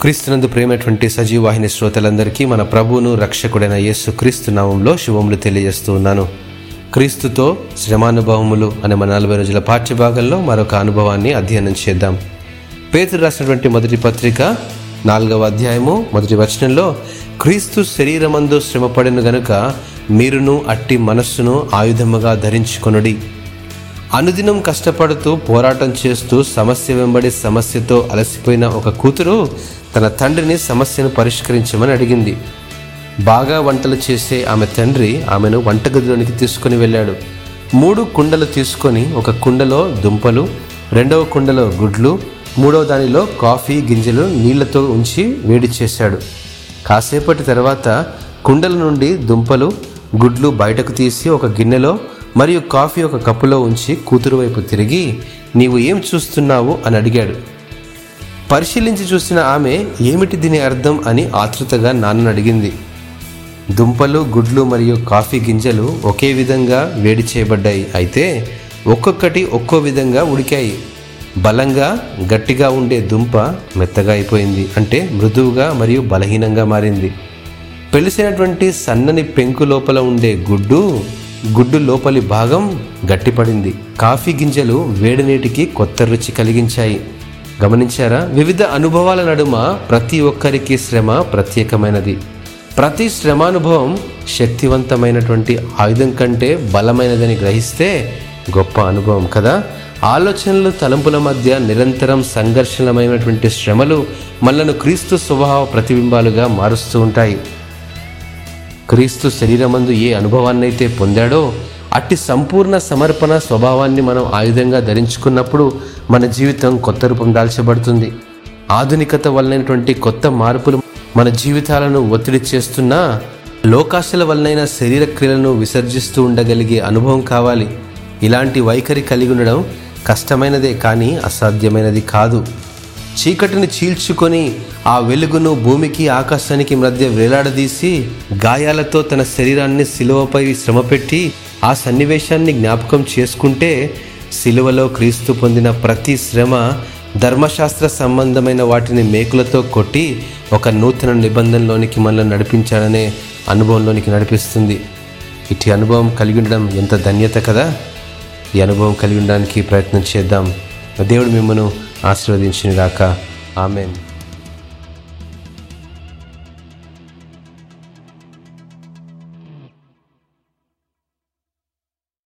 క్రీస్తునందు ప్రేమటువంటి సజీవాహిని శ్రోతలందరికీ మన ప్రభువును రక్షకుడైన యేసు క్రీస్తు నామంలో శుభములు తెలియజేస్తూ ఉన్నాను. క్రీస్తుతో శ్రమానుభవములు అనే మన నలభై రోజుల పాఠ్యభాగంలో మరొక అనుభవాన్ని అధ్యయనం చేద్దాం. పేతురు రాసినటువంటి మొదటి పత్రిక నాలుగవ అధ్యాయము మొదటి వచనంలో క్రీస్తు శరీరమందు శ్రమపడిన గనుక మీరును అట్టి మనస్సును ఆయుధముగా ధరించుకొనుడి. అనుదినం కష్టపడుతూ పోరాటం చేస్తూ సమస్య వెంబడి సమస్యతో అలసిపోయిన ఒక కూతురు తన తండ్రిని సమస్యను పరిష్కరించమని అడిగింది. బాగా వంటలు చేసే ఆమె తండ్రి ఆమెను వంటగదిలోనికి తీసుకుని వెళ్ళాడు. మూడు కుండలు తీసుకొని ఒక కుండలో దుంపలు రెండవ కుండలో గుడ్లు మూడవ దానిలో కాఫీ గింజలు నీళ్ళతో ఉంచి వేడి చేశాడు. కాసేపటి తర్వాత కుండల నుండి దుంపలు గుడ్లు బయటకు తీసి ఒక గిన్నెలో మరియు కాఫీ ఒక కప్పులో ఉంచి కూతురు వైపు తిరిగి నీవు ఏం చూస్తున్నావు? అని అడిగాడు. పరిశీలించి చూసిన ఆమె ఏమిటి దీని అర్థం? అని ఆతృతగా నాన్నను అడిగింది. దుంపలు గుడ్లు మరియు కాఫీ గింజలు ఒకే విధంగా వేడి చేయబడ్డాయి. అయితే ఒక్కొక్కటి ఒక్కో విధంగా ఉడికాయి. బలంగా గట్టిగా ఉండే దుంప మెత్తగా అయిపోయింది. అంటే మృదువుగా మరియు బలహీనంగా మారింది. పెలిసినటువంటి సన్నని పెంకు లోపల ఉండే గుడ్డు గుడ్డు లోపలి భాగం గట్టిపడింది. కాఫీ గింజలు వేడి నీటికి కొత్త రుచి కలిగించాయి. గమనించారా? వివిధ అనుభవాల నడుమ ప్రతి ఒక్కరికి శ్రమ ప్రత్యేకమైనది. ప్రతి శ్రమానుభవం శక్తివంతమైనటువంటి ఆయుధం కంటే బలమైనదని గ్రహిస్తే గొప్ప అనుభవం కదా? ఆలోచనలు తలంపుల మధ్య నిరంతరం సంఘర్షణమైనటువంటి శ్రమలు మనలను క్రీస్తు స్వభావ ప్రతిబింబాలుగా మారుస్తూ ఉంటాయి. క్రీస్తు శరీరమందు ఏ అనుభవాన్నైతే పొందాడో అట్టి సంపూర్ణ సమర్పణ స్వభావాన్ని మనం ఆయుధంగా ధరించుకున్నప్పుడు మన జీవితం కొత్త రూపం దాల్చబడుతుంది. ఆధునికత వలనటువంటి కొత్త మార్పులు మన జీవితాలను ఒత్తిడి చేస్తున్నా లోకాశల వలనైన శరీర క్రియలను విసర్జిస్తూ ఉండగలిగే అనుభవం కావాలి. ఇలాంటి వైఖరి కలిగి ఉండడం కష్టమైనదే కానీ అసాధ్యమైనది కాదు. చీకటిని చీల్చుకొని ఆ వెలుగును భూమికి ఆకాశానికి మధ్య వేలాడదీసి గాయాలతో తన శరీరాన్ని శిలువపై శ్రమపెట్టి ఆ సన్నివేశాన్ని జ్ఞాపకం చేసుకుంటే శిలువలో క్రీస్తు పొందిన ప్రతి శ్రమ ధర్మశాస్త్ర సంబంధమైన వాటిని మేకులతో కొట్టి ఒక నూతన నిబంధనలోనికి మనల్ని నడిపించాడనే అనుభవంలోనికి నడిపిస్తుంది. ఇటు అనుభవం కలిగి ఉండడం ఎంత ధన్యత కదా! ఈ అనుభవం కలిగి ఉండడానికి ప్రయత్నం చేద్దాం. దేవుడు మిమ్మను ఆశీర్వదించిన గాక ఆమెన్.